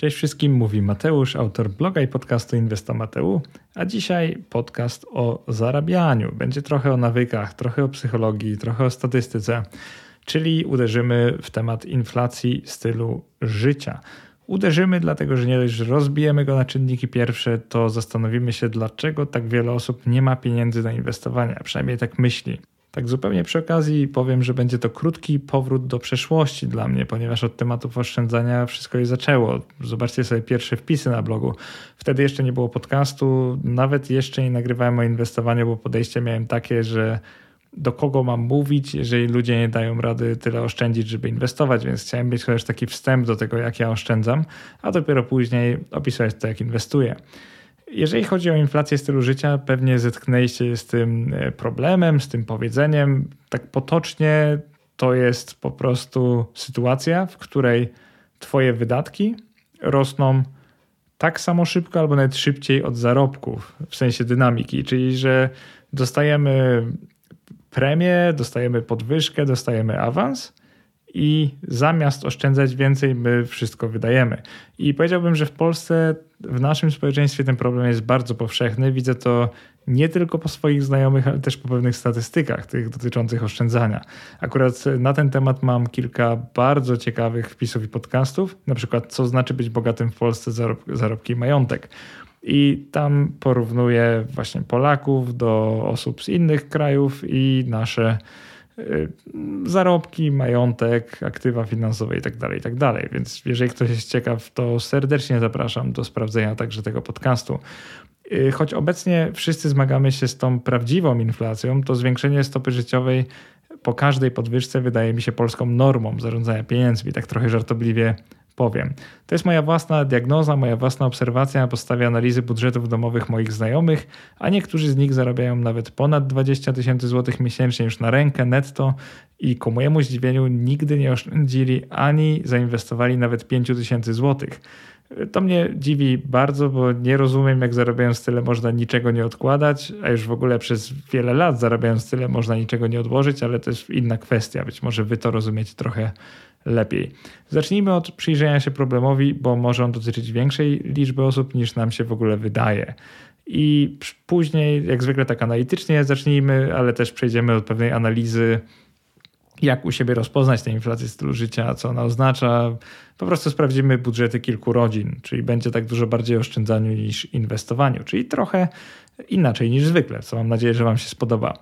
Cześć wszystkim, mówi Mateusz, autor bloga i podcastu Inwesta Mateu, a dzisiaj podcast o zarabianiu. Będzie trochę o nawykach, trochę o psychologii, trochę o statystyce, czyli uderzymy w temat inflacji stylu życia. Uderzymy dlatego, że nie dość, że rozbijemy go na czynniki pierwsze, to zastanowimy się, dlaczego tak wiele osób nie ma pieniędzy na inwestowanie, przynajmniej tak myśli. Tak zupełnie przy okazji powiem, że będzie to krótki powrót do przeszłości dla mnie, ponieważ od tematów oszczędzania wszystko się zaczęło. Zobaczcie sobie pierwsze wpisy na blogu. Wtedy jeszcze nie było podcastu, nawet jeszcze nie nagrywałem o inwestowaniu, bo podejście miałem takie, że do kogo mam mówić, jeżeli ludzie nie dają rady tyle oszczędzić, żeby inwestować, więc chciałem mieć chociaż taki wstęp do tego, jak ja oszczędzam, a dopiero później opisywać to, jak inwestuję. Jeżeli chodzi o inflację stylu życia, pewnie zetknęliście się z tym e, problemem, z tym powiedzeniem. Tak potocznie to jest po prostu sytuacja, w której Twoje wydatki rosną tak samo szybko, albo nawet szybciej od zarobków, w sensie dynamiki, czyli że dostajemy premię, dostajemy podwyżkę, dostajemy awans i zamiast oszczędzać więcej, my wszystko wydajemy. I powiedziałbym, że w Polsce, w naszym społeczeństwie ten problem jest bardzo powszechny. Widzę to nie tylko po swoich znajomych, ale też po pewnych statystykach tych dotyczących oszczędzania. Akurat na ten temat mam kilka bardzo ciekawych wpisów i podcastów, na przykład co znaczy być bogatym w Polsce, zarob zarobki i majątek. I tam porównuję właśnie Polaków do osób z innych krajów i nasze zarobki, majątek, aktywa finansowe itd., tak itd. Tak Więc jeżeli ktoś jest ciekaw, to serdecznie zapraszam do sprawdzenia także tego podcastu. Y, choć obecnie wszyscy zmagamy się z tą prawdziwą inflacją, to zwiększenie stopy życiowej po każdej podwyżce wydaje mi się polską normą zarządzania pieniędzmi, tak trochę żartobliwie powiem. To jest moja własna diagnoza, moja własna obserwacja na podstawie analizy budżetów domowych moich znajomych, a niektórzy z nich zarabiają nawet ponad 20 tysięcy złotych miesięcznie już na rękę netto i ku mojemu zdziwieniu nigdy nie oszczędzili ani zainwestowali nawet 5 tysięcy złotych. To mnie dziwi bardzo, bo nie rozumiem, jak zarabiając tyle można niczego nie odkładać, a już w ogóle przez wiele lat zarabiając tyle można niczego nie odłożyć, ale to jest inna kwestia. Być może wy to rozumiecie trochę lepiej. Zacznijmy od przyjrzenia się problemowi, bo może on dotyczyć większej liczby osób niż nam się w ogóle wydaje. I później, jak zwykle, tak analitycznie zacznijmy, ale też przejdziemy od pewnej analizy, jak u siebie rozpoznać tę inflację stylu życia, co ona oznacza. Po prostu sprawdzimy budżety kilku rodzin, czyli będzie tak dużo bardziej oszczędzaniu niż inwestowaniu, czyli trochę inaczej niż zwykle, co mam nadzieję, że Wam się spodoba.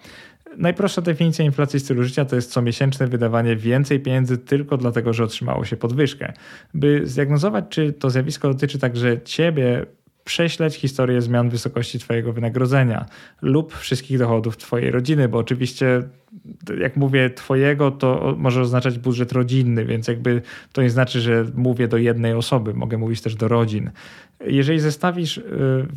Najprostsza definicja inflacji stylu życia to jest comiesięczne wydawanie więcej pieniędzy tylko dlatego, że otrzymało się podwyżkę. By zdiagnozować, czy to zjawisko dotyczy także ciebie, prześleć historię zmian wysokości Twojego wynagrodzenia lub wszystkich dochodów Twojej rodziny, bo oczywiście, jak mówię Twojego, to może oznaczać budżet rodzinny, więc jakby to nie znaczy, że mówię do jednej osoby, mogę mówić też do rodzin. Jeżeli zestawisz y,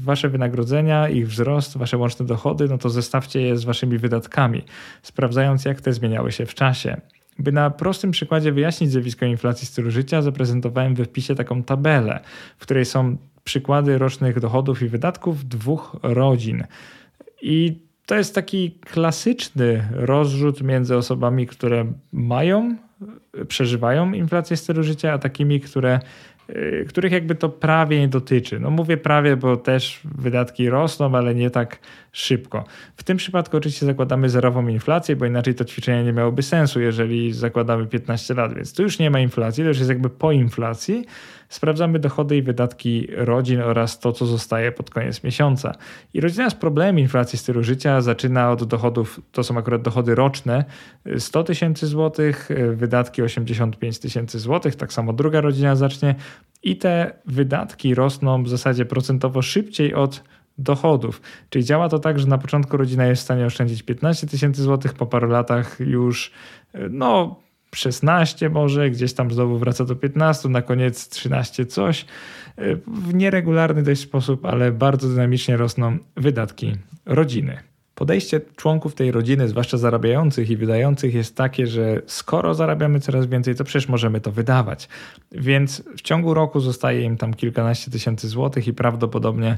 Wasze wynagrodzenia, ich wzrost, Wasze łączne dochody, no to zestawcie je z Waszymi wydatkami, sprawdzając, jak te zmieniały się w czasie. By na prostym przykładzie wyjaśnić zjawisko inflacji stylu życia, zaprezentowałem we wpisie taką tabelę, w której są przykłady rocznych dochodów i wydatków dwóch rodzin. I to jest taki klasyczny rozrzut między osobami, które mają, przeżywają inflację stylu życia, a takimi, które Y, których jakby to prawie nie dotyczy. No mówię prawie, bo też wydatki rosną, ale nie tak szybko. W tym przypadku oczywiście zakładamy zerową inflację, bo inaczej to ćwiczenie nie miałoby sensu, jeżeli zakładamy 15 lat, więc tu już nie ma inflacji, to już jest jakby po inflacji. Sprawdzamy dochody i wydatki rodzin oraz to, co zostaje pod koniec miesiąca. I rodzina z problemem inflacji stylu życia zaczyna od dochodów, to są akurat dochody roczne, 100 tysięcy złotych, wydatki 85 tysięcy złotych, tak samo druga rodzina zacznie i te wydatki rosną w zasadzie procentowo szybciej od dochodów. Czyli działa to tak, że na początku rodzina jest w stanie oszczędzić 15 tysięcy złotych, po paru latach już no 16 może, gdzieś tam znowu wraca do 15, na koniec 13 coś. W nieregularny dość sposób, ale bardzo dynamicznie rosną wydatki rodziny. Podejście członków tej rodziny, zwłaszcza zarabiających i wydających, jest takie, że skoro zarabiamy coraz więcej, to przecież możemy to wydawać. Więc w ciągu roku zostaje im tam kilkanaście tysięcy złotych i prawdopodobnie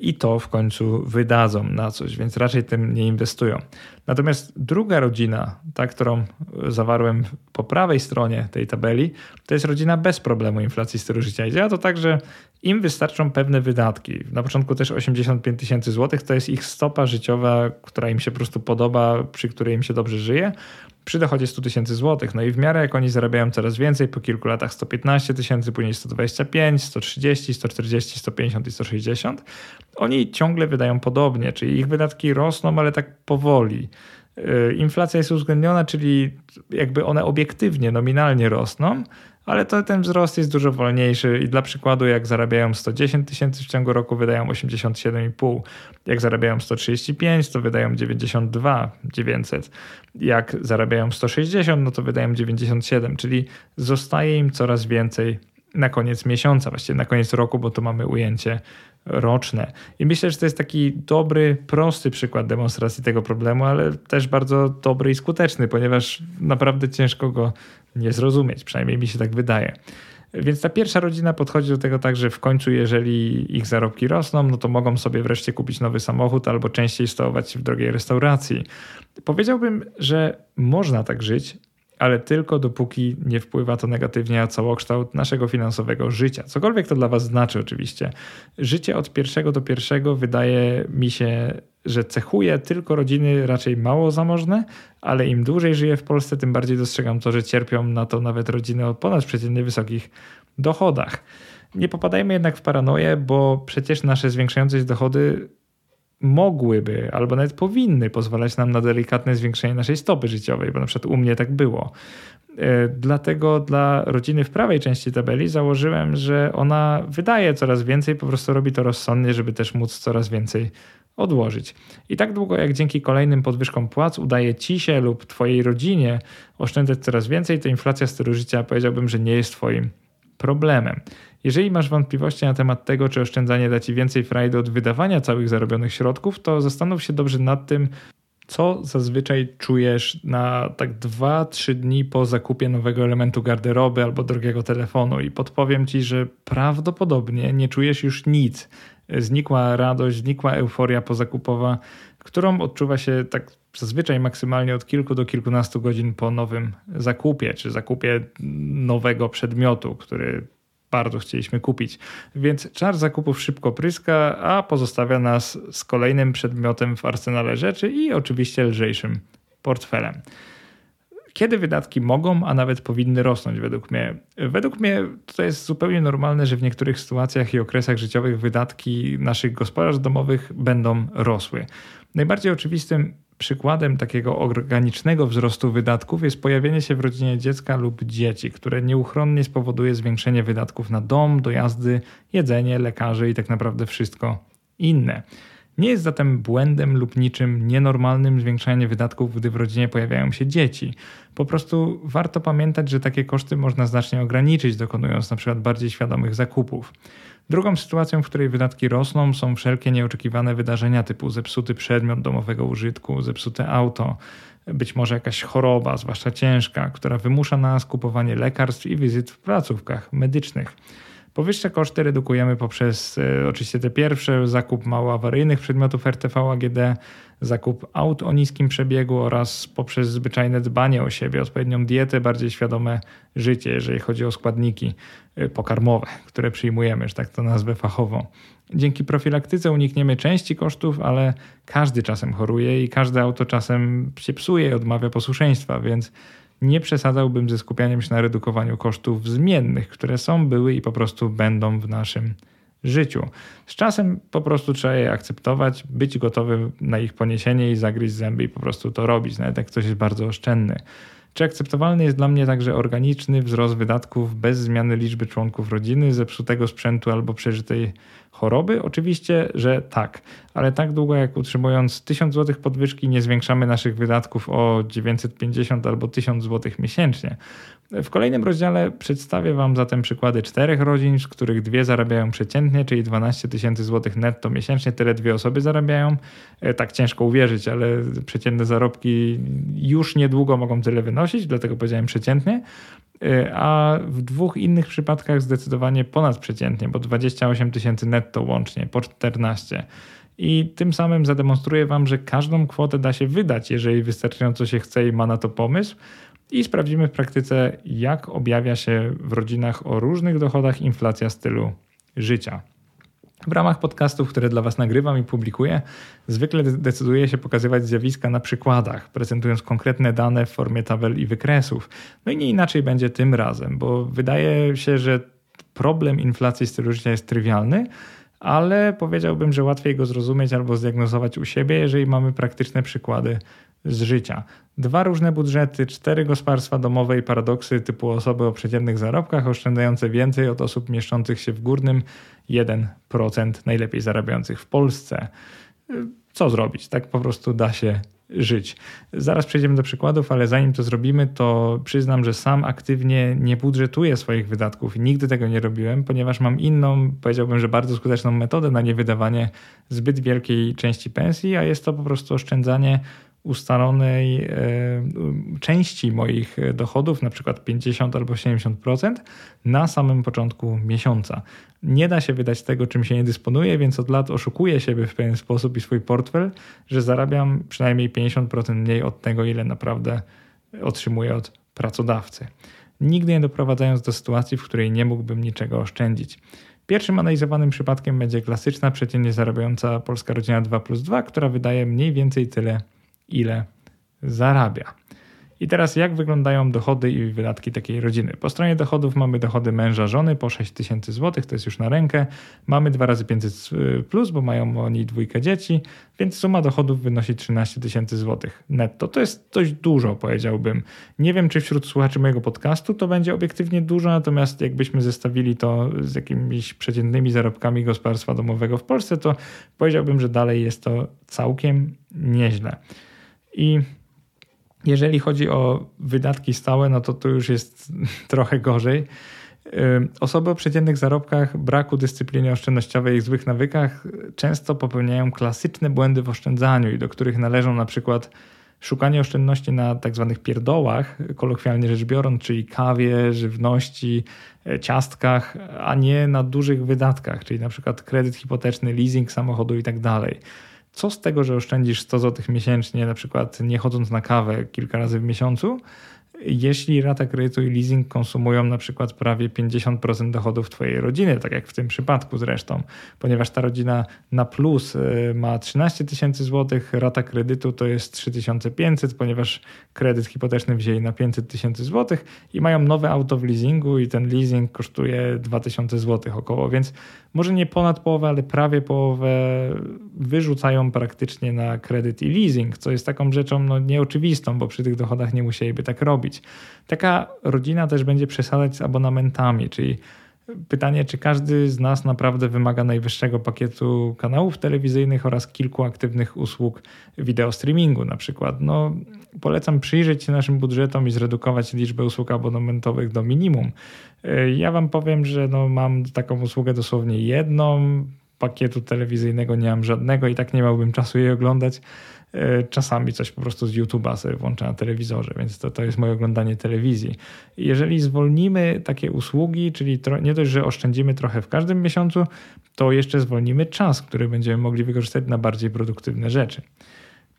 i to w końcu wydadzą na coś, więc raczej tym nie inwestują. Natomiast druga rodzina, ta, którą zawarłem po prawej stronie tej tabeli, to jest rodzina bez problemu inflacji stylu życia. I działa to tak, że im wystarczą pewne wydatki, na początku też 85 tysięcy złotych, to jest ich stopa życiowa, która im się po prostu podoba, przy której im się dobrze żyje, przy dochodzie 100 tysięcy złotych. No i w miarę jak oni zarabiają coraz więcej, po kilku latach 115 tysięcy, później 125, 130, 140, 150 i 160, oni ciągle wydają podobnie, czyli ich wydatki rosną, ale tak powoli. Yy, inflacja jest uwzględniona, czyli jakby one obiektywnie, nominalnie rosną, ale to ten wzrost jest dużo wolniejszy i dla przykładu jak zarabiają 110 tysięcy w ciągu roku wydają 87,5, jak zarabiają 135 to wydają 92 900, jak zarabiają 160 no to wydają 97, czyli zostaje im coraz więcej na koniec miesiąca, właściwie na koniec roku, bo to mamy ujęcie roczne. I myślę, że to jest taki dobry, prosty przykład demonstracji tego problemu, ale też bardzo dobry i skuteczny, ponieważ naprawdę ciężko go nie zrozumieć, przynajmniej mi się tak wydaje. Więc ta pierwsza rodzina podchodzi do tego tak, że w końcu, jeżeli ich zarobki rosną, no to mogą sobie wreszcie kupić nowy samochód albo częściej stołować się w drogiej restauracji. Powiedziałbym, że można tak żyć, ale tylko dopóki nie wpływa to negatywnie na całokształt naszego finansowego życia. Cokolwiek to dla Was znaczy, oczywiście. Życie od pierwszego do pierwszego wydaje mi się, że cechuje tylko rodziny raczej mało zamożne, ale im dłużej żyję w Polsce, tym bardziej dostrzegam to, że cierpią na to nawet rodziny o ponadprzeciętnie wysokich dochodach. Nie popadajmy jednak w paranoję, bo przecież nasze zwiększające się dochody mogłyby albo nawet powinny pozwalać nam na delikatne zwiększenie naszej stopy życiowej, bo na przykład u mnie tak było. E, dlatego dla rodziny w prawej części tabeli założyłem, że ona wydaje coraz więcej, po prostu robi to rozsądnie, żeby też móc coraz więcej odłożyć. I tak długo jak dzięki kolejnym podwyżkom płac udaje ci się lub twojej rodzinie oszczędzać coraz więcej, to inflacja stylu życia powiedziałbym, że nie jest twoim problemem. Jeżeli masz wątpliwości na temat tego, czy oszczędzanie da ci więcej frajdy od wydawania całych zarobionych środków, to zastanów się dobrze nad tym, co zazwyczaj czujesz na tak 2-3 dni po zakupie nowego elementu garderoby albo drogiego telefonu i podpowiem ci, że prawdopodobnie nie czujesz już nic. Znikła radość, znikła euforia pozakupowa, którą odczuwa się tak zazwyczaj maksymalnie od kilku do kilkunastu godzin po nowym zakupie, czy zakupie nowego przedmiotu, który bardzo chcieliśmy kupić. Więc czar zakupów szybko pryska, a pozostawia nas z kolejnym przedmiotem w arsenale rzeczy i oczywiście lżejszym portfelem. Kiedy wydatki mogą, a nawet powinny rosnąć według mnie? Według mnie to jest zupełnie normalne, że w niektórych sytuacjach i okresach życiowych wydatki naszych gospodarstw domowych będą rosły. Najbardziej oczywistym Przykładem takiego organicznego wzrostu wydatków jest pojawienie się w rodzinie dziecka lub dzieci, które nieuchronnie spowoduje zwiększenie wydatków na dom, dojazdy, jedzenie, lekarzy i tak naprawdę wszystko inne. Nie jest zatem błędem lub niczym nienormalnym zwiększanie wydatków, gdy w rodzinie pojawiają się dzieci. Po prostu warto pamiętać, że takie koszty można znacznie ograniczyć, dokonując np. bardziej świadomych zakupów. Drugą sytuacją, w której wydatki rosną, są wszelkie nieoczekiwane wydarzenia typu zepsuty przedmiot domowego użytku, zepsute auto, być może jakaś choroba, zwłaszcza ciężka, która wymusza na nas kupowanie lekarstw i wizyt w placówkach medycznych. Powyższe koszty redukujemy poprzez e, oczywiście te pierwsze, zakup mało awaryjnych przedmiotów RTV AGD, zakup aut o niskim przebiegu oraz poprzez zwyczajne dbanie o siebie, odpowiednią dietę, bardziej świadome życie, jeżeli chodzi o składniki e, pokarmowe, które przyjmujemy, że tak to nazwę fachowo. Dzięki profilaktyce unikniemy części kosztów, ale każdy czasem choruje i każde auto czasem się psuje i odmawia posłuszeństwa, więc nie przesadzałbym ze skupianiem się na redukowaniu kosztów zmiennych, które są, były i po prostu będą w naszym życiu. Z czasem po prostu trzeba je akceptować, być gotowy na ich poniesienie i zagryźć zęby i po prostu to robić, nawet jak ktoś jest bardzo oszczędny. Czy akceptowalny jest dla mnie także organiczny wzrost wydatków bez zmiany liczby członków rodziny, zepsutego sprzętu albo przeżytej choroby? Oczywiście, że tak, ale tak długo jak utrzymując 1000 zł podwyżki nie zwiększamy naszych wydatków o 950 albo 1000 zł miesięcznie. W kolejnym rozdziale przedstawię Wam zatem przykłady czterech rodzin, z których dwie zarabiają przeciętnie, czyli 12 tysięcy złotych netto miesięcznie, tyle dwie osoby zarabiają. E, tak ciężko uwierzyć, ale przeciętne zarobki już niedługo mogą tyle wynosić, dlatego powiedziałem przeciętnie. Y, a w dwóch innych przypadkach zdecydowanie ponadprzeciętnie, bo 28 tysięcy netto łącznie, po 14. I tym samym zademonstruję Wam, że każdą kwotę da się wydać, jeżeli wystarczająco się chce i ma na to pomysł. I sprawdzimy w praktyce, jak objawia się w rodzinach o różnych dochodach inflacja stylu życia. W ramach podcastów, które dla Was nagrywam i publikuję, zwykle decyduję się pokazywać zjawiska na przykładach, prezentując konkretne dane w formie tabel i wykresów. No i nie inaczej będzie tym razem, bo wydaje się, że problem inflacji stylu życia jest trywialny, ale powiedziałbym, że łatwiej go zrozumieć albo zdiagnozować u siebie, jeżeli mamy praktyczne przykłady z życia. Dwa różne budżety, cztery gospodarstwa domowe i paradoksy typu osoby o przeciętnych zarobkach oszczędzające więcej od osób mieszczących się w górnym 1% najlepiej zarabiających w Polsce. Co zrobić? Tak po prostu da się żyć. Zaraz przejdziemy do przykładów, ale zanim to zrobimy, to przyznam, że sam aktywnie nie budżetuję swoich wydatków i nigdy tego nie robiłem, ponieważ mam inną, powiedziałbym, że bardzo skuteczną metodę na niewydawanie zbyt wielkiej części pensji, a jest to po prostu oszczędzanie ustalonej e, części moich dochodów, na przykład 50 albo 70%, na samym początku miesiąca. Nie da się wydać tego, czym się nie dysponuje, więc od lat oszukuję siebie w pewien sposób i swój portfel, że zarabiam przynajmniej 50% mniej od tego, ile naprawdę otrzymuję od pracodawcy. Nigdy nie doprowadzając do sytuacji, w której nie mógłbym niczego oszczędzić. Pierwszym analizowanym przypadkiem będzie klasyczna, przeciętnie zarabiająca polska rodzina 2 plus 2, która wydaje mniej więcej tyle, ile zarabia. I teraz jak wyglądają dochody i wydatki takiej rodziny? Po stronie dochodów mamy dochody męża, żony po 6 tysięcy złotych, to jest już na rękę. Mamy 2 razy 500 plus, bo mają oni dwójkę dzieci, więc suma dochodów wynosi 13 tysięcy złotych netto. To jest dość dużo, powiedziałbym. Nie wiem, czy wśród słuchaczy mojego podcastu to będzie obiektywnie dużo, natomiast jakbyśmy zestawili to z jakimiś przeciętnymi zarobkami gospodarstwa domowego w Polsce, to powiedziałbym, że dalej jest to całkiem nieźle. I jeżeli chodzi o wydatki stałe, no to to już jest trochę gorzej. Osoby o przeciętnych zarobkach, braku dyscypliny oszczędnościowej i złych nawykach często popełniają klasyczne błędy w oszczędzaniu i do których należą na przykład szukanie oszczędności na tak zwanych pierdołach, kolokwialnie rzecz biorąc, czyli kawie, żywności, e, ciastkach, a nie na dużych wydatkach, czyli na przykład kredyt hipoteczny, leasing samochodu i tak dalej co z tego, że oszczędzisz 100 zł miesięcznie, na przykład nie chodząc na kawę kilka razy w miesiącu, jeśli rata kredytu i leasing konsumują na przykład prawie 50% dochodów Twojej rodziny, tak jak w tym przypadku zresztą, ponieważ ta rodzina na plus y, ma 13 tysięcy złotych, rata kredytu to jest 3500, ponieważ kredyt hipoteczny wzięli na 500 tysięcy złotych i mają nowe auto w leasingu i ten leasing kosztuje 2000 złotych około, więc może nie ponad połowę, ale prawie połowę wyrzucają praktycznie na kredyt i leasing, co jest taką rzeczą no, nieoczywistą, bo przy tych dochodach nie musieliby tak robić. Taka rodzina też będzie przesadzać z abonamentami, czyli pytanie, czy każdy z nas naprawdę wymaga najwyższego pakietu kanałów telewizyjnych oraz kilku aktywnych usług wideo streamingu na przykład. No, polecam przyjrzeć się naszym budżetom i zredukować liczbę usług abonamentowych do minimum. Ja wam powiem, że no, mam taką usługę dosłownie jedną, pakietu telewizyjnego nie mam żadnego i tak nie miałbym czasu jej oglądać. E, czasami coś po prostu z YouTube'a sobie włączę na telewizorze, więc to, to jest moje oglądanie telewizji. Jeżeli zwolnimy takie usługi, czyli nie dość, że oszczędzimy trochę w każdym miesiącu, to jeszcze zwolnimy czas, który będziemy mogli wykorzystać na bardziej produktywne rzeczy.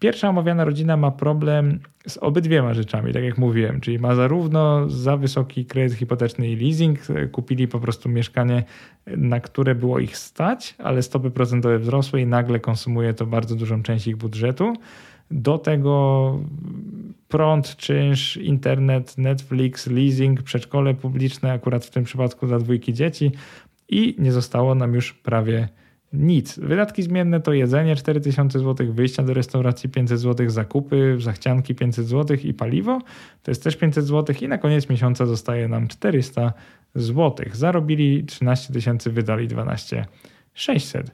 Pierwsza omawiana rodzina ma problem z obydwiema rzeczami, tak jak mówiłem, czyli ma zarówno za wysoki kredyt hipoteczny i leasing, kupili po prostu mieszkanie, na które było ich stać, ale stopy procentowe wzrosły i nagle konsumuje to bardzo dużą część ich budżetu. Do tego prąd, czynsz, internet, Netflix, leasing, przedszkole publiczne, akurat w tym przypadku dla dwójki dzieci i nie zostało nam już prawie nic. Wydatki zmienne to jedzenie 4000 zł, wyjścia do restauracji 500 zł, zakupy, zachcianki 500 zł i paliwo to jest też 500 zł i na koniec miesiąca zostaje nam 400 zł. Zarobili 13 tysięcy, wydali 12 600.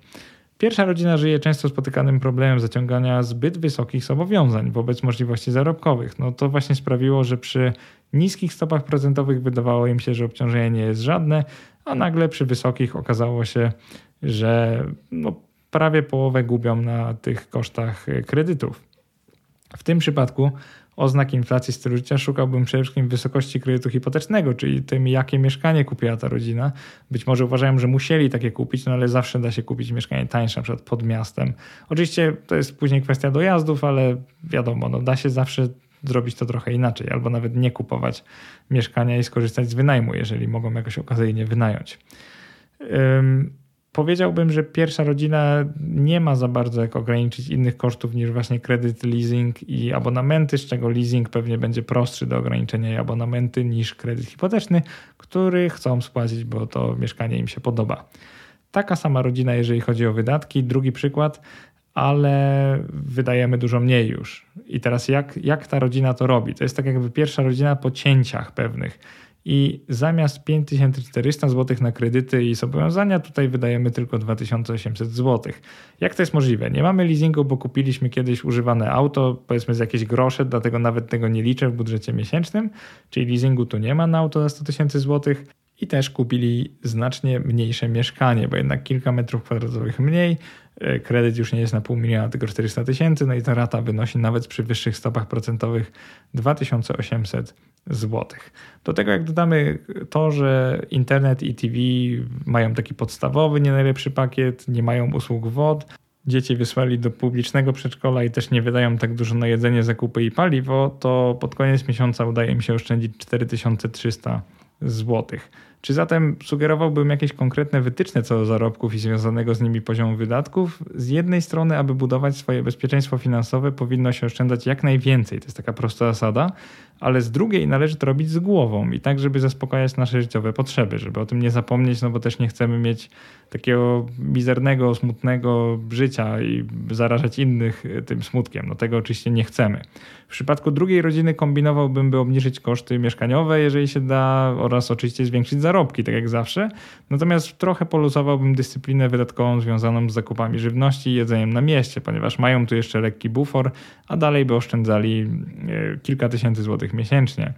Pierwsza rodzina żyje często spotykanym problemem zaciągania zbyt wysokich zobowiązań wobec możliwości zarobkowych. No to właśnie sprawiło, że przy niskich stopach procentowych wydawało im się, że obciążenie nie jest żadne, a nagle przy wysokich okazało się, że no, prawie połowę gubią na tych kosztach kredytów. W tym przypadku oznak inflacji stylu życia szukałbym przede wszystkim wysokości kredytu hipotecznego, czyli tym, jakie mieszkanie kupiła ta rodzina. Być może uważają, że musieli takie kupić, no ale zawsze da się kupić mieszkanie tańsze, na przykład pod miastem. Oczywiście to jest później kwestia dojazdów, ale wiadomo, no da się zawsze zrobić to trochę inaczej, albo nawet nie kupować mieszkania i skorzystać z wynajmu, jeżeli mogą jakoś okazyjnie wynająć. Powiedziałbym, że pierwsza rodzina nie ma za bardzo jak ograniczyć innych kosztów niż właśnie kredyt, leasing i abonamenty, z czego leasing pewnie będzie prostszy do ograniczenia i abonamenty niż kredyt hipoteczny, który chcą spłacić, bo to mieszkanie im się podoba. Taka sama rodzina, jeżeli chodzi o wydatki. Drugi przykład, ale wydajemy dużo mniej już. I teraz jak, jak ta rodzina to robi? To jest tak jakby pierwsza rodzina po cięciach pewnych i zamiast 5400 zł na kredyty i zobowiązania, tutaj wydajemy tylko 2800 zł. Jak to jest możliwe? Nie mamy leasingu, bo kupiliśmy kiedyś używane auto, powiedzmy z jakieś grosze, dlatego nawet tego nie liczę w budżecie miesięcznym, czyli leasingu tu nie ma na auto za 100 tysięcy złotych i też kupili znacznie mniejsze mieszkanie, bo jednak kilka metrów kwadratowych mniej, kredyt już nie jest na pół miliona, tylko 400 tysięcy, no i ta rata wynosi nawet przy wyższych stopach procentowych 2800 złotych. Do tego jak dodamy to, że internet i TV mają taki podstawowy, nie najlepszy pakiet, nie mają usług WOD, dzieci wysłali do publicznego przedszkola i też nie wydają tak dużo na jedzenie, zakupy i paliwo, to pod koniec miesiąca udaje mi się oszczędzić 4300 złotych. Czy zatem sugerowałbym jakieś konkretne wytyczne co do zarobków i związanego z nimi poziomu wydatków? Z jednej strony, aby budować swoje bezpieczeństwo finansowe, powinno się oszczędzać jak najwięcej. To jest taka prosta zasada, ale z drugiej należy to robić z głową i tak, żeby zaspokajać nasze życiowe potrzeby, żeby o tym nie zapomnieć, no bo też nie chcemy mieć takiego mizernego, smutnego życia i zarażać innych tym smutkiem. No tego oczywiście nie chcemy. W przypadku drugiej rodziny kombinowałbym, by obniżyć koszty mieszkaniowe, jeżeli się da, oraz oczywiście zwiększyć zarobki, tak jak zawsze. Natomiast trochę poluzowałbym dyscyplinę wydatkową związaną z zakupami żywności i jedzeniem na mieście, ponieważ mają tu jeszcze lekki bufor, a dalej by oszczędzali e, kilka tysięcy złotych miesięcznie.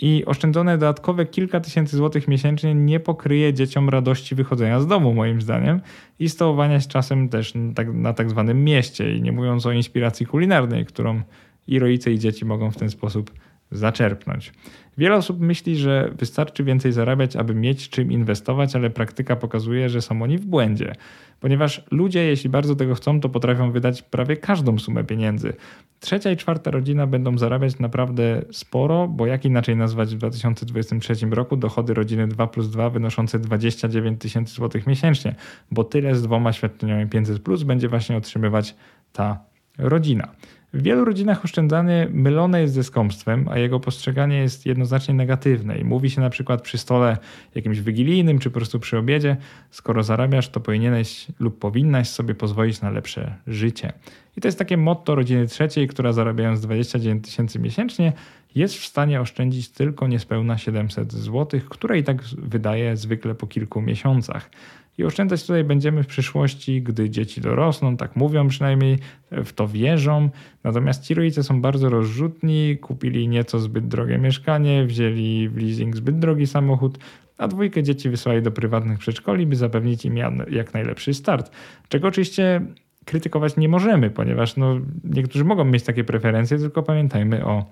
I oszczędzone dodatkowe kilka tysięcy złotych miesięcznie nie pokryje dzieciom radości wychodzenia z domu, moim zdaniem, i stołowania się czasem też tak, na tak zwanym mieście. I nie mówiąc o inspiracji kulinarnej, którą i rodzice i dzieci mogą w ten sposób zaczerpnąć. Wiele osób myśli, że wystarczy więcej zarabiać, aby mieć czym inwestować, ale praktyka pokazuje, że są oni w błędzie. Ponieważ ludzie, jeśli bardzo tego chcą, to potrafią wydać prawie każdą sumę pieniędzy. Trzecia i czwarta rodzina będą zarabiać naprawdę sporo, bo jak inaczej nazwać w 2023 roku dochody rodziny 2 plus 2 wynoszące 29 tysięcy złotych miesięcznie, bo tyle z dwoma świadczeniami 500 plus będzie właśnie otrzymywać ta rodzina. W wielu rodzinach oszczędzanie mylone jest ze skąpstwem, a jego postrzeganie jest jednoznacznie negatywne. I mówi się na przykład przy stole jakimś wigilijnym, czy po prostu przy obiedzie, skoro zarabiasz, to powinieneś lub powinnaś sobie pozwolić na lepsze życie. I to jest takie motto rodziny trzeciej, która zarabiając 29 tysięcy miesięcznie, jest w stanie oszczędzić tylko niespełna 700 zł, które i tak wydaje zwykle po kilku miesiącach. I oszczędzać tutaj będziemy w przyszłości, gdy dzieci dorosną, tak mówią przynajmniej, w to wierzą. Natomiast ci rodzice są bardzo rozrzutni, kupili nieco zbyt drogie mieszkanie, wzięli w leasing zbyt drogi samochód, a dwójkę dzieci wysłali do prywatnych przedszkoli, by zapewnić im jak najlepszy start. Czego oczywiście krytykować nie możemy, ponieważ no, niektórzy mogą mieć takie preferencje, tylko pamiętajmy o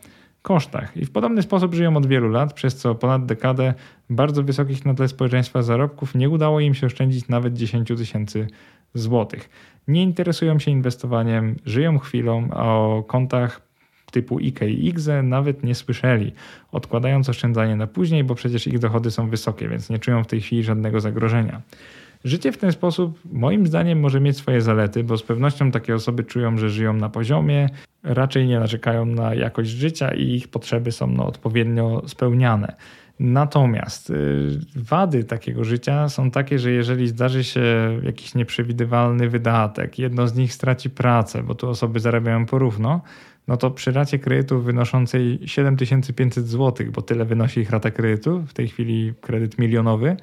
kosztach. I w podobny sposób żyją od wielu lat, przez co ponad dekadę bardzo wysokich na tle społeczeństwa zarobków nie udało im się oszczędzić nawet 10 tysięcy złotych. Nie interesują się inwestowaniem, żyją chwilą, a o kontach typu IKE i IGZE nawet nie słyszeli, odkładając oszczędzanie na później, bo przecież ich dochody są wysokie, więc nie czują w tej chwili żadnego zagrożenia. Życie w ten sposób, moim zdaniem, może mieć swoje zalety, bo z pewnością takie osoby czują, że żyją na poziomie, raczej nie narzekają na jakość życia i ich potrzeby są no, odpowiednio spełniane. Natomiast y, wady takiego życia są takie, że jeżeli zdarzy się jakiś nieprzewidywalny wydatek, jedno z nich straci pracę, bo tu osoby zarabiają porówno, no to przy racie kredytu wynoszącej 7500 zł, bo tyle wynosi ich rata kredytu, w tej chwili kredyt milionowy,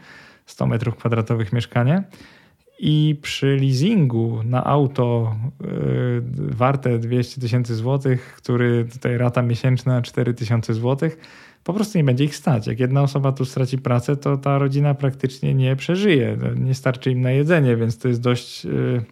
100 metrów kwadratowych mieszkanie, i przy leasingu na auto yy, warte 200 tysięcy złotych, który tutaj rata miesięczna 4 tysiące złotych, po prostu nie będzie ich stać. Jak jedna osoba tu straci pracę, to ta rodzina praktycznie nie przeżyje. Nie starczy im na jedzenie, więc to jest dość yy,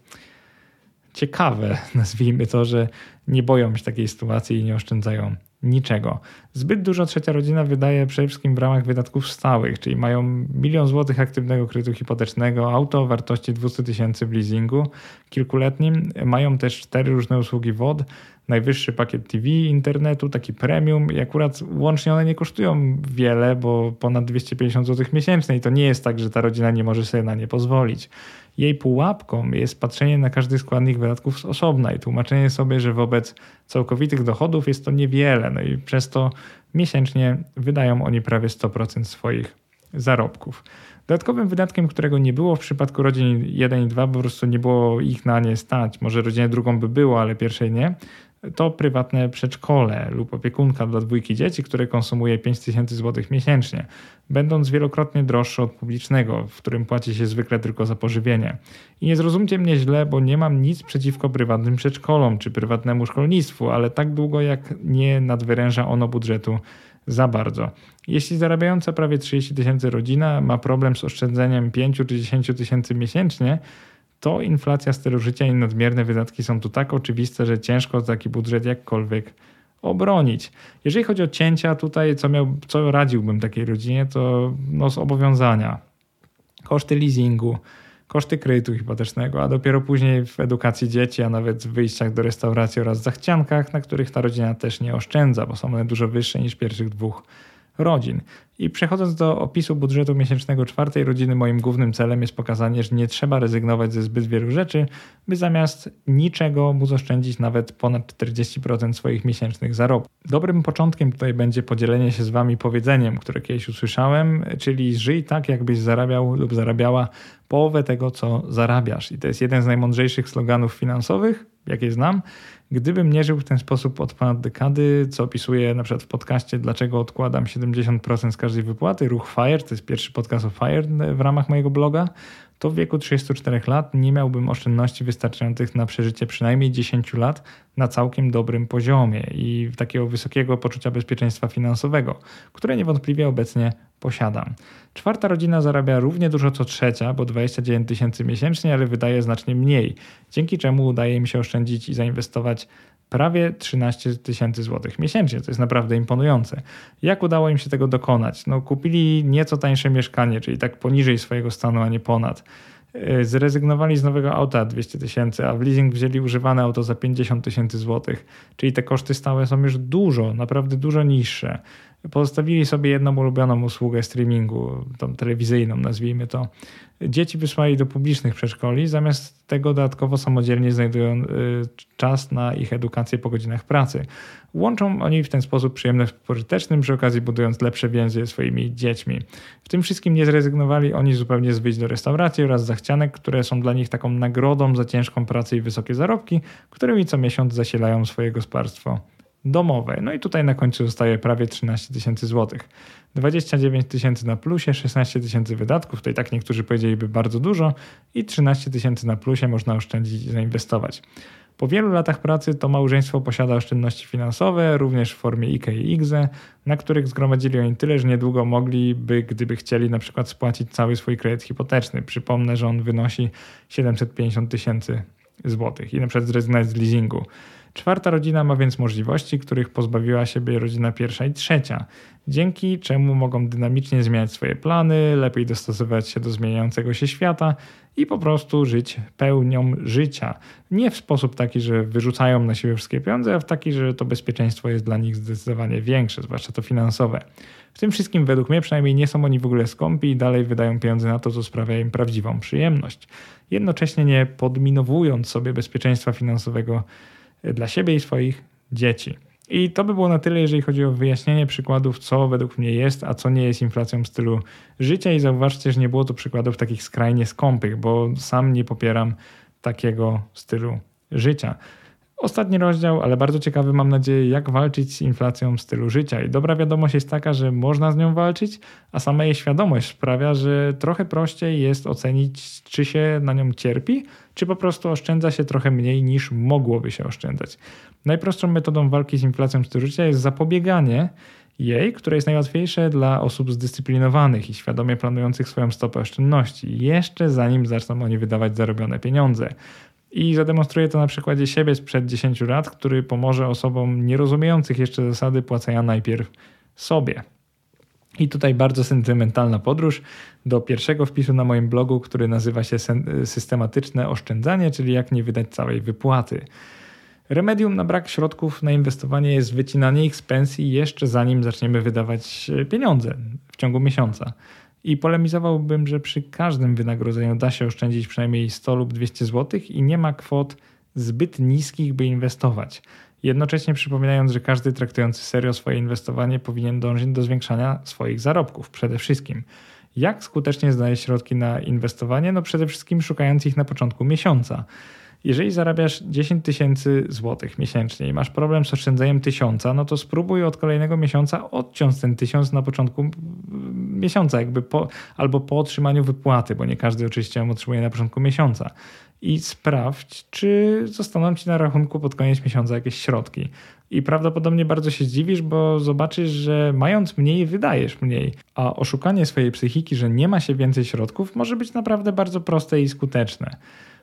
ciekawe, nazwijmy to, że nie boją się takiej sytuacji i nie oszczędzają niczego. Zbyt dużo trzecia rodzina wydaje przede wszystkim w ramach wydatków stałych, czyli mają milion złotych aktywnego kredytu hipotecznego, auto o wartości 200 tysięcy w leasingu kilkuletnim, mają też cztery różne usługi WOD, najwyższy pakiet TV, internetu, taki premium i akurat łącznie one nie kosztują wiele, bo ponad 250 zł miesięcznie i to nie jest tak, że ta rodzina nie może sobie na nie pozwolić. Jej pułapką jest patrzenie na każdy składnik wydatków z osobna i tłumaczenie sobie, że wobec całkowitych dochodów jest to niewiele, no i przez to miesięcznie wydają oni prawie 100% swoich zarobków. Dodatkowym wydatkiem, którego nie było w przypadku rodzin 1 i 2, po prostu nie było ich na nie stać. Może rodzinę drugą by było, ale pierwszej nie to prywatne przedszkole lub opiekunka dla dwójki dzieci, które konsumuje 5000 zł miesięcznie, będąc wielokrotnie droższe od publicznego, w którym płaci się zwykle tylko za pożywienie. I nie zrozumcie mnie źle, bo nie mam nic przeciwko prywatnym przedszkolom czy prywatnemu szkolnictwu, ale tak długo jak nie nadwyręża ono budżetu za bardzo. Jeśli zarabiająca prawie 30 tysięcy rodzina ma problem z oszczędzeniem 5 czy 10 tysięcy miesięcznie, to inflacja stylu życia i nadmierne wydatki są tu tak oczywiste, że ciężko taki budżet jakkolwiek obronić. Jeżeli chodzi o cięcia, tutaj co, miał, co radziłbym takiej rodzinie, to no, zobowiązania, koszty leasingu, koszty kredytu hipotecznego, a dopiero później w edukacji dzieci, a nawet w wyjściach do restauracji oraz zachciankach, na których ta rodzina też nie oszczędza, bo są one dużo wyższe niż pierwszych dwóch rodzin. I przechodząc do opisu budżetu miesięcznego czwartej rodziny, moim głównym celem jest pokazanie, że nie trzeba rezygnować ze zbyt wielu rzeczy, by zamiast niczego móc oszczędzić nawet ponad 40% swoich miesięcznych zarobków. Dobrym początkiem tutaj będzie podzielenie się z Wami powiedzeniem, które kiedyś usłyszałem, czyli żyj tak, jakbyś zarabiał lub zarabiała połowę tego, co zarabiasz. I to jest jeden z najmądrzejszych sloganów finansowych, jakie znam. Gdybym nie żył w ten sposób od ponad dekady, co opisuję na przykład w podcaście, dlaczego odkładam 70% z każdej wypłaty, ruch FIRE, to jest pierwszy podcast o FIRE w ramach mojego bloga, to w wieku 34 lat nie miałbym oszczędności wystarczających na przeżycie przynajmniej 10 lat na całkiem dobrym poziomie i takiego wysokiego poczucia bezpieczeństwa finansowego, które niewątpliwie obecnie posiadam. Czwarta rodzina zarabia równie dużo co trzecia, bo 29 tysięcy miesięcznie, ale wydaje znacznie mniej, dzięki czemu udaje mi się oszczędzić i zainwestować prawie 13 tysięcy złotych miesięcznie. To jest naprawdę imponujące. Jak udało im się tego dokonać? No, kupili nieco tańsze mieszkanie, czyli tak poniżej swojego stanu, a nie ponad. E, zrezygnowali z nowego auta 200 tysięcy, a w leasing wzięli używane auto za 50 tysięcy złotych. Czyli te koszty stałe są już dużo, naprawdę dużo niższe. Pozostawili sobie jedną ulubioną usługę streamingu, tą telewizyjną nazwijmy to. Dzieci wysłali do publicznych przedszkoli, zamiast tego dodatkowo samodzielnie znajdują y, czas na ich edukację po godzinach pracy. Łączą oni w ten sposób przyjemne z pożytecznym, przy okazji budując lepsze więzy ze swoimi dziećmi. W tym wszystkim nie zrezygnowali oni zupełnie z wyjść do restauracji oraz zachcianek, które są dla nich taką nagrodą za ciężką pracę i wysokie zarobki, którymi co miesiąc zasilają swoje gospodarstwo domowe. No i tutaj na końcu zostaje prawie 13 tysięcy złotych. 29 tysięcy na plusie, 16 tysięcy wydatków, to i tak niektórzy powiedzieliby bardzo dużo i 13 tysięcy na plusie można oszczędzić i zainwestować. Po wielu latach pracy to małżeństwo posiada oszczędności finansowe, również w formie IKE i IGZE, na których zgromadzili oni tyle, że niedługo mogliby, gdyby chcieli, na przykład spłacić cały swój kredyt hipoteczny. Przypomnę, że on wynosi 750 tysięcy złotych i na przykład zrezygnować z leasingu. Czwarta rodzina ma więc możliwości, których pozbawiła siebie rodzina pierwsza i trzecia, dzięki czemu mogą dynamicznie zmieniać swoje plany, lepiej dostosowywać się do zmieniającego się świata i po prostu żyć pełnią życia. Nie w sposób taki, że wyrzucają na siebie wszystkie pieniądze, a w taki, że to bezpieczeństwo jest dla nich zdecydowanie większe, zwłaszcza to finansowe. W tym wszystkim według mnie przynajmniej nie są oni w ogóle skąpi i dalej wydają pieniądze na to, co sprawia im prawdziwą przyjemność, jednocześnie nie podminowując sobie bezpieczeństwa finansowego dla siebie i swoich dzieci. I to by było na tyle, jeżeli chodzi o wyjaśnienie przykładów, co według mnie jest, a co nie jest inflacją w stylu życia. I zauważcie, że nie było to przykładów takich skrajnie skąpych, bo sam nie popieram takiego stylu życia. Ostatni rozdział, ale bardzo ciekawy, mam nadzieję, jak walczyć z inflacją stylu życia. I dobra wiadomość jest taka, że można z nią walczyć, a sama jej świadomość sprawia, że trochę prościej jest ocenić, czy się na nią cierpi, czy po prostu oszczędza się trochę mniej niż mogłoby się oszczędzać. Najprostszą metodą walki z inflacją stylu życia jest zapobieganie jej, które jest najłatwiejsze dla osób zdyscyplinowanych i świadomie planujących swoją stopę oszczędności, jeszcze zanim zaczną oni wydawać zarobione pieniądze. I zademonstruję to na przykładzie siebie sprzed 10 lat, który pomoże osobom nierozumiejących jeszcze zasady płacenia najpierw sobie. I tutaj bardzo sentymentalna podróż do pierwszego wpisu na moim blogu, który nazywa się Systematyczne Oszczędzanie, czyli jak nie wydać całej wypłaty. Remedium na brak środków na inwestowanie jest wycinanie ich z pensji jeszcze zanim zaczniemy wydawać pieniądze w ciągu miesiąca. I polemizowałbym, że przy każdym wynagrodzeniu da się oszczędzić przynajmniej 100 lub 200 zł i nie ma kwot zbyt niskich, by inwestować. Jednocześnie przypominając, że każdy traktujący serio swoje inwestowanie powinien dążyć do zwiększania swoich zarobków przede wszystkim. Jak skutecznie znaleźć środki na inwestowanie? No przede wszystkim szukając ich na początku miesiąca. Jeżeli zarabiasz 10 tysięcy złotych miesięcznie i masz problem z oszczędzeniem tysiąca, no to spróbuj od kolejnego miesiąca odciąć ten tysiąc na początku miesiąca, jakby po, albo po otrzymaniu wypłaty, bo nie każdy oczywiście ją otrzymuje na początku miesiąca. I sprawdź, czy zostaną ci na rachunku pod koniec miesiąca jakieś środki. I prawdopodobnie bardzo się zdziwisz, bo zobaczysz, że mając mniej, wydajesz mniej. A oszukanie swojej psychiki, że nie ma się więcej środków, może być naprawdę bardzo proste i skuteczne.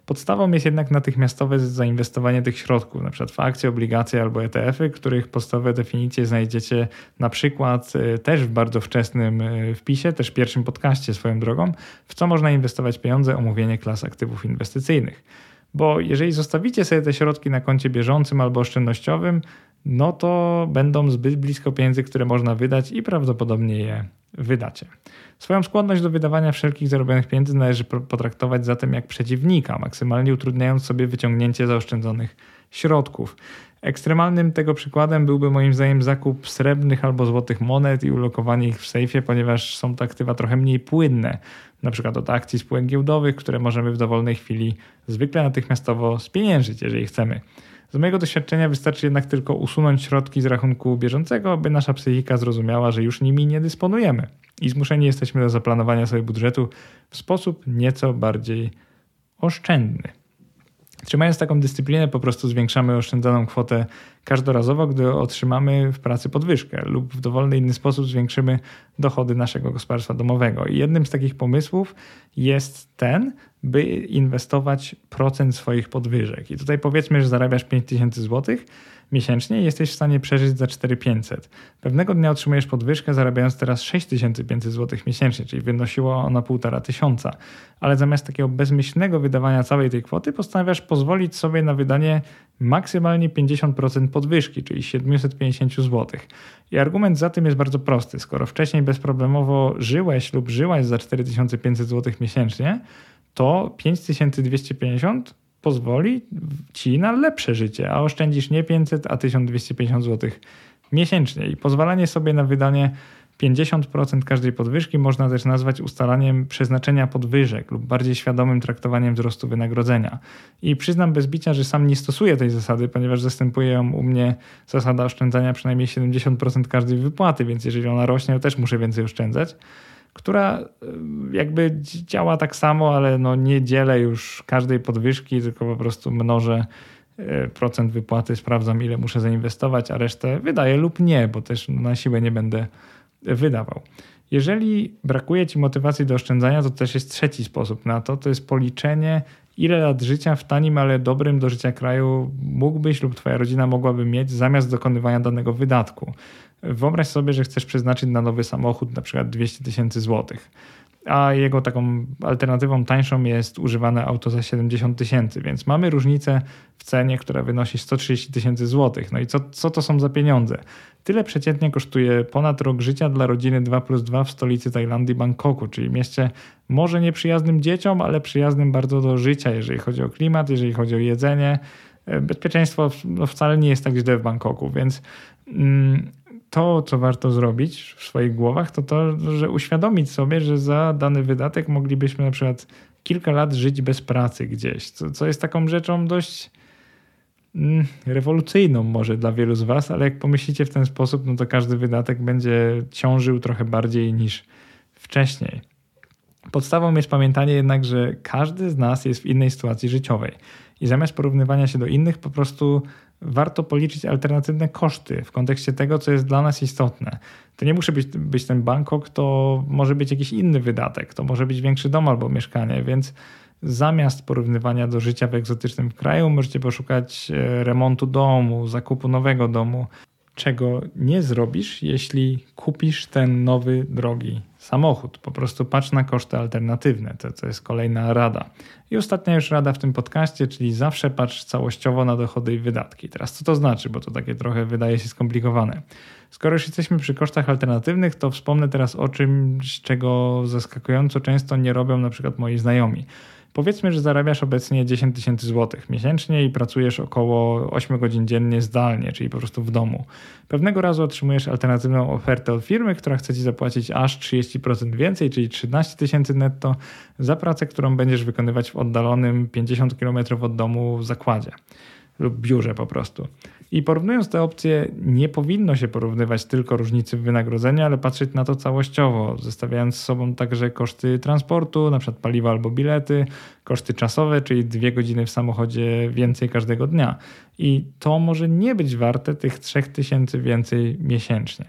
Podstawą jest jednak natychmiastowe zainwestowanie tych środków, np. w akcje, obligacje albo ETF-y, których podstawowe definicje znajdziecie na przykład y, też w bardzo wczesnym y, wpisie, też pierwszym podcaście swoją drogą, w co można inwestować pieniądze, omówienie klas aktywów inwestycyjnych. Bo jeżeli zostawicie sobie te środki na koncie bieżącym albo oszczędnościowym, no to będą zbyt blisko pieniędzy, które można wydać i prawdopodobnie je wydacie. Swoją skłonność do wydawania wszelkich zarobionych pieniędzy należy potraktować zatem jak przeciwnika, maksymalnie utrudniając sobie wyciągnięcie zaoszczędzonych środków. Ekstremalnym tego przykładem byłby moim zdaniem zakup srebrnych albo złotych monet i ulokowanie ich w sejfie, ponieważ są to aktywa trochę mniej płynne, na przykład od akcji spółek giełdowych, które możemy w dowolnej chwili zwykle natychmiastowo spieniężyć, jeżeli chcemy. Z mojego doświadczenia wystarczy jednak tylko usunąć środki z rachunku bieżącego, by nasza psychika zrozumiała, że już nimi nie dysponujemy i zmuszeni jesteśmy do zaplanowania sobie budżetu w sposób nieco bardziej oszczędny. Trzymając taką dyscyplinę, po prostu zwiększamy oszczędzaną kwotę każdorazowo, gdy otrzymamy w pracy podwyżkę, lub w dowolny inny sposób zwiększymy dochody naszego gospodarstwa domowego. I jednym z takich pomysłów jest ten, by inwestować procent swoich podwyżek. I tutaj powiedzmy, że zarabiasz 5000 złotych miesięcznie i jesteś w stanie przeżyć za 4500. Pewnego dnia otrzymujesz podwyżkę, zarabiając teraz 6500 zł miesięcznie, czyli wynosiło ona 1,5 tysiąca. Ale zamiast takiego bezmyślnego wydawania całej tej kwoty, postanawiasz pozwolić sobie na wydanie maksymalnie 50% podwyżki, czyli 750 zł. I argument za tym jest bardzo prosty. Skoro wcześniej bezproblemowo żyłeś lub żyłaś za 4500 zł miesięcznie, to 5250 pozwoli ci na lepsze życie, a oszczędzisz nie 500, a 1250 zł miesięcznie. I pozwalanie sobie na wydanie 50% każdej podwyżki można też nazwać ustalaniem przeznaczenia podwyżek lub bardziej świadomym traktowaniem wzrostu wynagrodzenia. I przyznam bez bicia, że sam nie stosuję tej zasady, ponieważ zastępuje ją u mnie zasada oszczędzania przynajmniej 70% każdej wypłaty, więc jeżeli ona rośnie, to też muszę więcej oszczędzać która e, jakby działa tak samo, ale no nie dzielę już każdej podwyżki, tylko po prostu mnożę e, procent wypłaty, sprawdzam ile muszę zainwestować, a resztę wydaję lub nie, bo też na siłę nie będę wydawał. Jeżeli brakuje Ci motywacji do oszczędzania, to też jest trzeci sposób na to, to jest policzenie, ile lat życia w tanim, ale dobrym do życia kraju mógłbyś lub Twoja rodzina mogłaby mieć zamiast dokonywania danego wydatku. Wyobraź sobie, że chcesz przeznaczyć na nowy samochód na przykład 200 tysięcy złotych, a jego taką alternatywą tańszą jest używane auto za 70 tysięcy, więc mamy różnicę w cenie, która wynosi 130 tysięcy złotych. No i co, co to są za pieniądze? Tyle przeciętnie kosztuje ponad rok życia dla rodziny 2 plus 2 w stolicy Tajlandii, Bangkoku, czyli mieście może nieprzyjaznym dzieciom, ale przyjaznym bardzo do życia, jeżeli chodzi o klimat, jeżeli chodzi o jedzenie. Bezpieczeństwo no, wcale nie jest tak źle w Bangkoku, więc mm, to, co warto zrobić w swoich głowach, to to, że uświadomić sobie, że za dany wydatek moglibyśmy na przykład kilka lat żyć bez pracy gdzieś, co, co jest taką rzeczą dość mm, rewolucyjną może dla wielu z Was, ale jak pomyślicie w ten sposób, no to każdy wydatek będzie ciążył trochę bardziej niż wcześniej. Podstawą jest pamiętanie jednak, że każdy z nas jest w innej sytuacji życiowej i zamiast porównywania się do innych, po prostu warto policzyć alternatywne koszty w kontekście tego, co jest dla nas istotne. To nie musi być, być ten Bangkok, to może być jakiś inny wydatek, to może być większy dom albo mieszkanie, więc zamiast porównywania do życia w egzotycznym kraju, możecie poszukać e, remontu domu, zakupu nowego domu, czego nie zrobisz, jeśli kupisz ten nowy, drogi samochód. Po prostu patrz na koszty alternatywne. To, to jest kolejna rada. I ostatnia już rada w tym podcaście, czyli zawsze patrz całościowo na dochody i wydatki. Teraz co to znaczy, bo to takie trochę wydaje się skomplikowane. Skoro już jesteśmy przy kosztach alternatywnych, to wspomnę teraz o czymś, czego zaskakująco często nie robią na przykład moi znajomi. Powiedzmy, że zarabiasz obecnie 10 tysięcy złotych miesięcznie i pracujesz około 8 godzin dziennie zdalnie, czyli po prostu w domu. Pewnego razu otrzymujesz alternatywną ofertę od firmy, która chce ci zapłacić aż 30% więcej, czyli 13 tysięcy netto za pracę, którą będziesz wykonywać w oddalonym 50 km od domu zakładzie lub biurze po prostu. I porównując te opcje, nie powinno się porównywać tylko różnicy w wynagrodzeniu, ale patrzeć na to całościowo, zestawiając z sobą także koszty transportu, na przykład paliwa albo bilety, koszty czasowe, czyli dwie godziny w samochodzie więcej każdego dnia. I to może nie być warte tych 3000 więcej miesięcznie.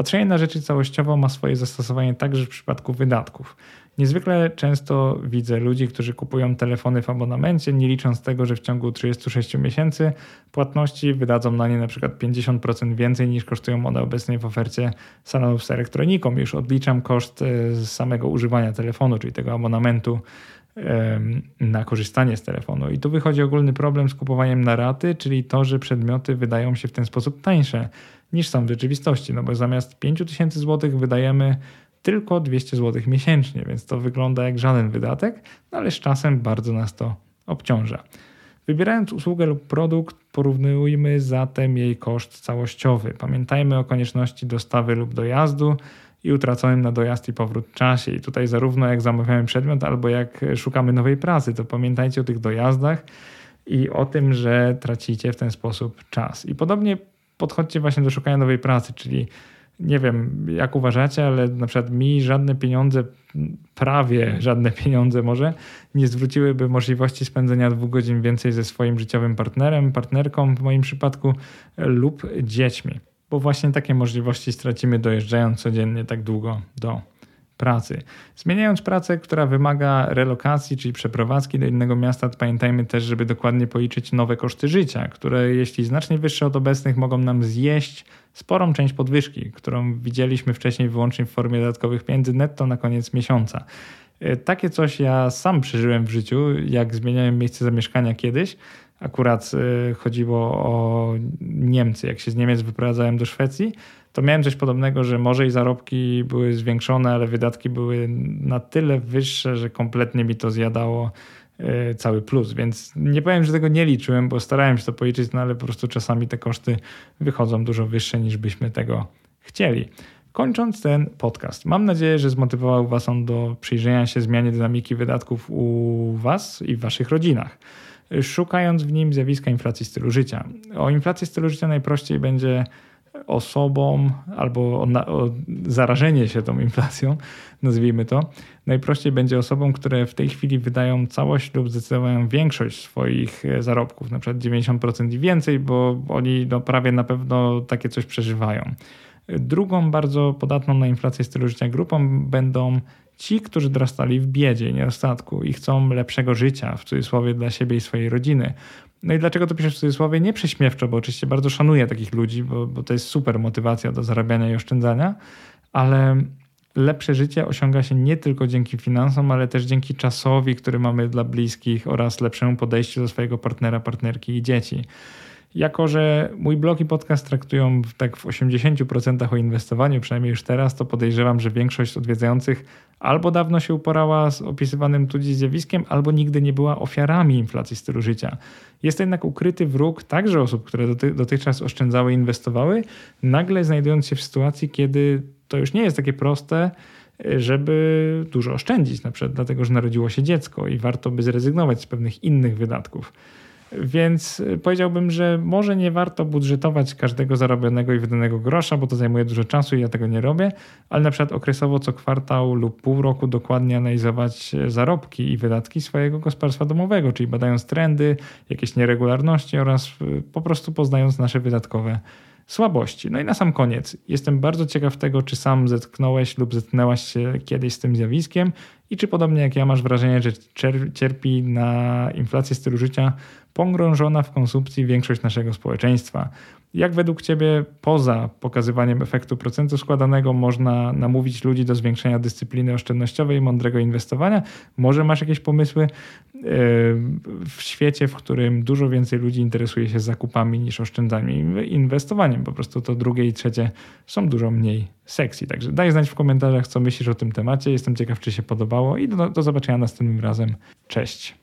Patrzenie na rzeczy całościowo ma swoje zastosowanie także w przypadku wydatków. Niezwykle często widzę ludzi, którzy kupują telefony w abonamencie, nie licząc tego, że w ciągu 36 miesięcy płatności wydadzą na nie przykład 50% więcej niż kosztują one obecnie w ofercie salonów z elektroniką. Już odliczam koszt e, z samego używania telefonu, czyli tego abonamentu na korzystanie z telefonu. I tu wychodzi ogólny problem z kupowaniem na raty, czyli to, że przedmioty wydają się w ten sposób tańsze niż są w rzeczywistości, no bo zamiast 5000 zł wydajemy tylko 200 zł miesięcznie, więc to wygląda jak żaden wydatek, no ale z czasem bardzo nas to obciąża. Wybierając usługę lub produkt, porównujmy zatem jej koszt całościowy. Pamiętajmy o konieczności dostawy lub dojazdu i utraconym na dojazd i powrót czasie. I tutaj zarówno jak zamawiamy przedmiot, albo jak szukamy nowej pracy, to pamiętajcie o tych dojazdach i o tym, że tracicie w ten sposób czas. I podobnie podchodźcie właśnie do szukania nowej pracy, czyli nie wiem, jak uważacie, ale na przykład mi żadne pieniądze, prawie żadne pieniądze może, nie zwróciłyby możliwości spędzenia dwóch godzin więcej ze swoim życiowym partnerem, partnerką w moim przypadku lub dziećmi. Bo właśnie takie możliwości stracimy dojeżdżając codziennie tak długo do pracy. Zmieniając pracę, która wymaga relokacji, czyli przeprowadzki do innego miasta, pamiętajmy też, żeby dokładnie policzyć nowe koszty życia, które jeśli znacznie wyższe od obecnych mogą nam zjeść sporą część podwyżki, którą widzieliśmy wcześniej wyłącznie w formie dodatkowych pieniędzy netto na koniec miesiąca. E, takie coś ja sam przeżyłem w życiu, jak zmieniałem miejsce zamieszkania kiedyś. Akurat e, chodziło o Niemcy. Jak się z Niemiec wyprowadzałem do Szwecji, to miałem coś podobnego, że może i zarobki były zwiększone, ale wydatki były na tyle wyższe, że kompletnie mi to zjadało e, cały plus. Więc nie powiem, że tego nie liczyłem, bo starałem się to policzyć, no ale po prostu czasami te koszty wychodzą dużo wyższe niż byśmy tego chcieli. Kończąc ten podcast, mam nadzieję, że zmotywował Was on do przyjrzenia się zmianie dynamiki wydatków u Was i w Waszych rodzinach, szukając w nim zjawiska inflacji stylu życia. O inflacji stylu życia najprościej będzie osobom albo o, o zarażenie się tą inflacją, nazwijmy to, najprościej będzie osobom, które w tej chwili wydają całość lub zdecydowaną większość swoich e, zarobków, na przykład 90% i więcej, bo oni no, prawie na pewno takie coś przeżywają. Drugą bardzo podatną na inflację stylu życia grupą będą ci, którzy dorastali w biedzie i niedostatku i chcą lepszego życia, w cudzysłowie dla siebie i swojej rodziny. No i dlaczego to piszę w cudzysłowie? Nie prześmiewczo, bo oczywiście bardzo szanuję takich ludzi, bo, bo to jest super motywacja do zarabiania i oszczędzania, ale lepsze życie osiąga się nie tylko dzięki finansom, ale też dzięki czasowi, który mamy dla bliskich oraz lepszemu podejściu do swojego partnera, partnerki i dzieci. Jako, że mój blog i podcast traktują tak w 80% o inwestowaniu, przynajmniej już teraz, to podejrzewam, że większość odwiedzających albo dawno się uporała z opisywanym tu dziś zjawiskiem, albo nigdy nie była ofiarami inflacji stylu życia. Jest to jednak ukryty wróg także osób, które doty dotychczas oszczędzały i inwestowały, nagle znajdując się w sytuacji, kiedy to już nie jest takie proste, żeby dużo oszczędzić, na przykład dlatego, że narodziło się dziecko i warto by zrezygnować z pewnych innych wydatków. Więc powiedziałbym, że może nie warto budżetować każdego zarobionego i wydanego grosza, bo to zajmuje dużo czasu i ja tego nie robię, ale na przykład okresowo co kwartał lub pół roku dokładnie analizować zarobki i wydatki swojego gospodarstwa domowego, czyli badając trendy, jakieś nieregularności oraz po prostu poznając nasze wydatkowe słabości. No i na sam koniec, jestem bardzo ciekaw tego, czy sam zetknąłeś lub zetknęłaś się kiedyś z tym zjawiskiem I czy podobnie jak ja masz wrażenie, że cierpi na inflację stylu życia pogrążona w konsumpcji większość naszego społeczeństwa? Jak według Ciebie poza pokazywaniem efektu procentu składanego można namówić ludzi do zwiększenia dyscypliny oszczędnościowej i mądrego inwestowania? Może masz jakieś pomysły yy, w świecie, w którym dużo więcej ludzi interesuje się zakupami niż oszczędzaniem i inwestowaniem? Po prostu to drugie i trzecie są dużo mniej sexy. Także daj znać w komentarzach, co myślisz o tym temacie. Jestem ciekaw, czy się podobało i do, do zobaczenia następnym razem. Cześć.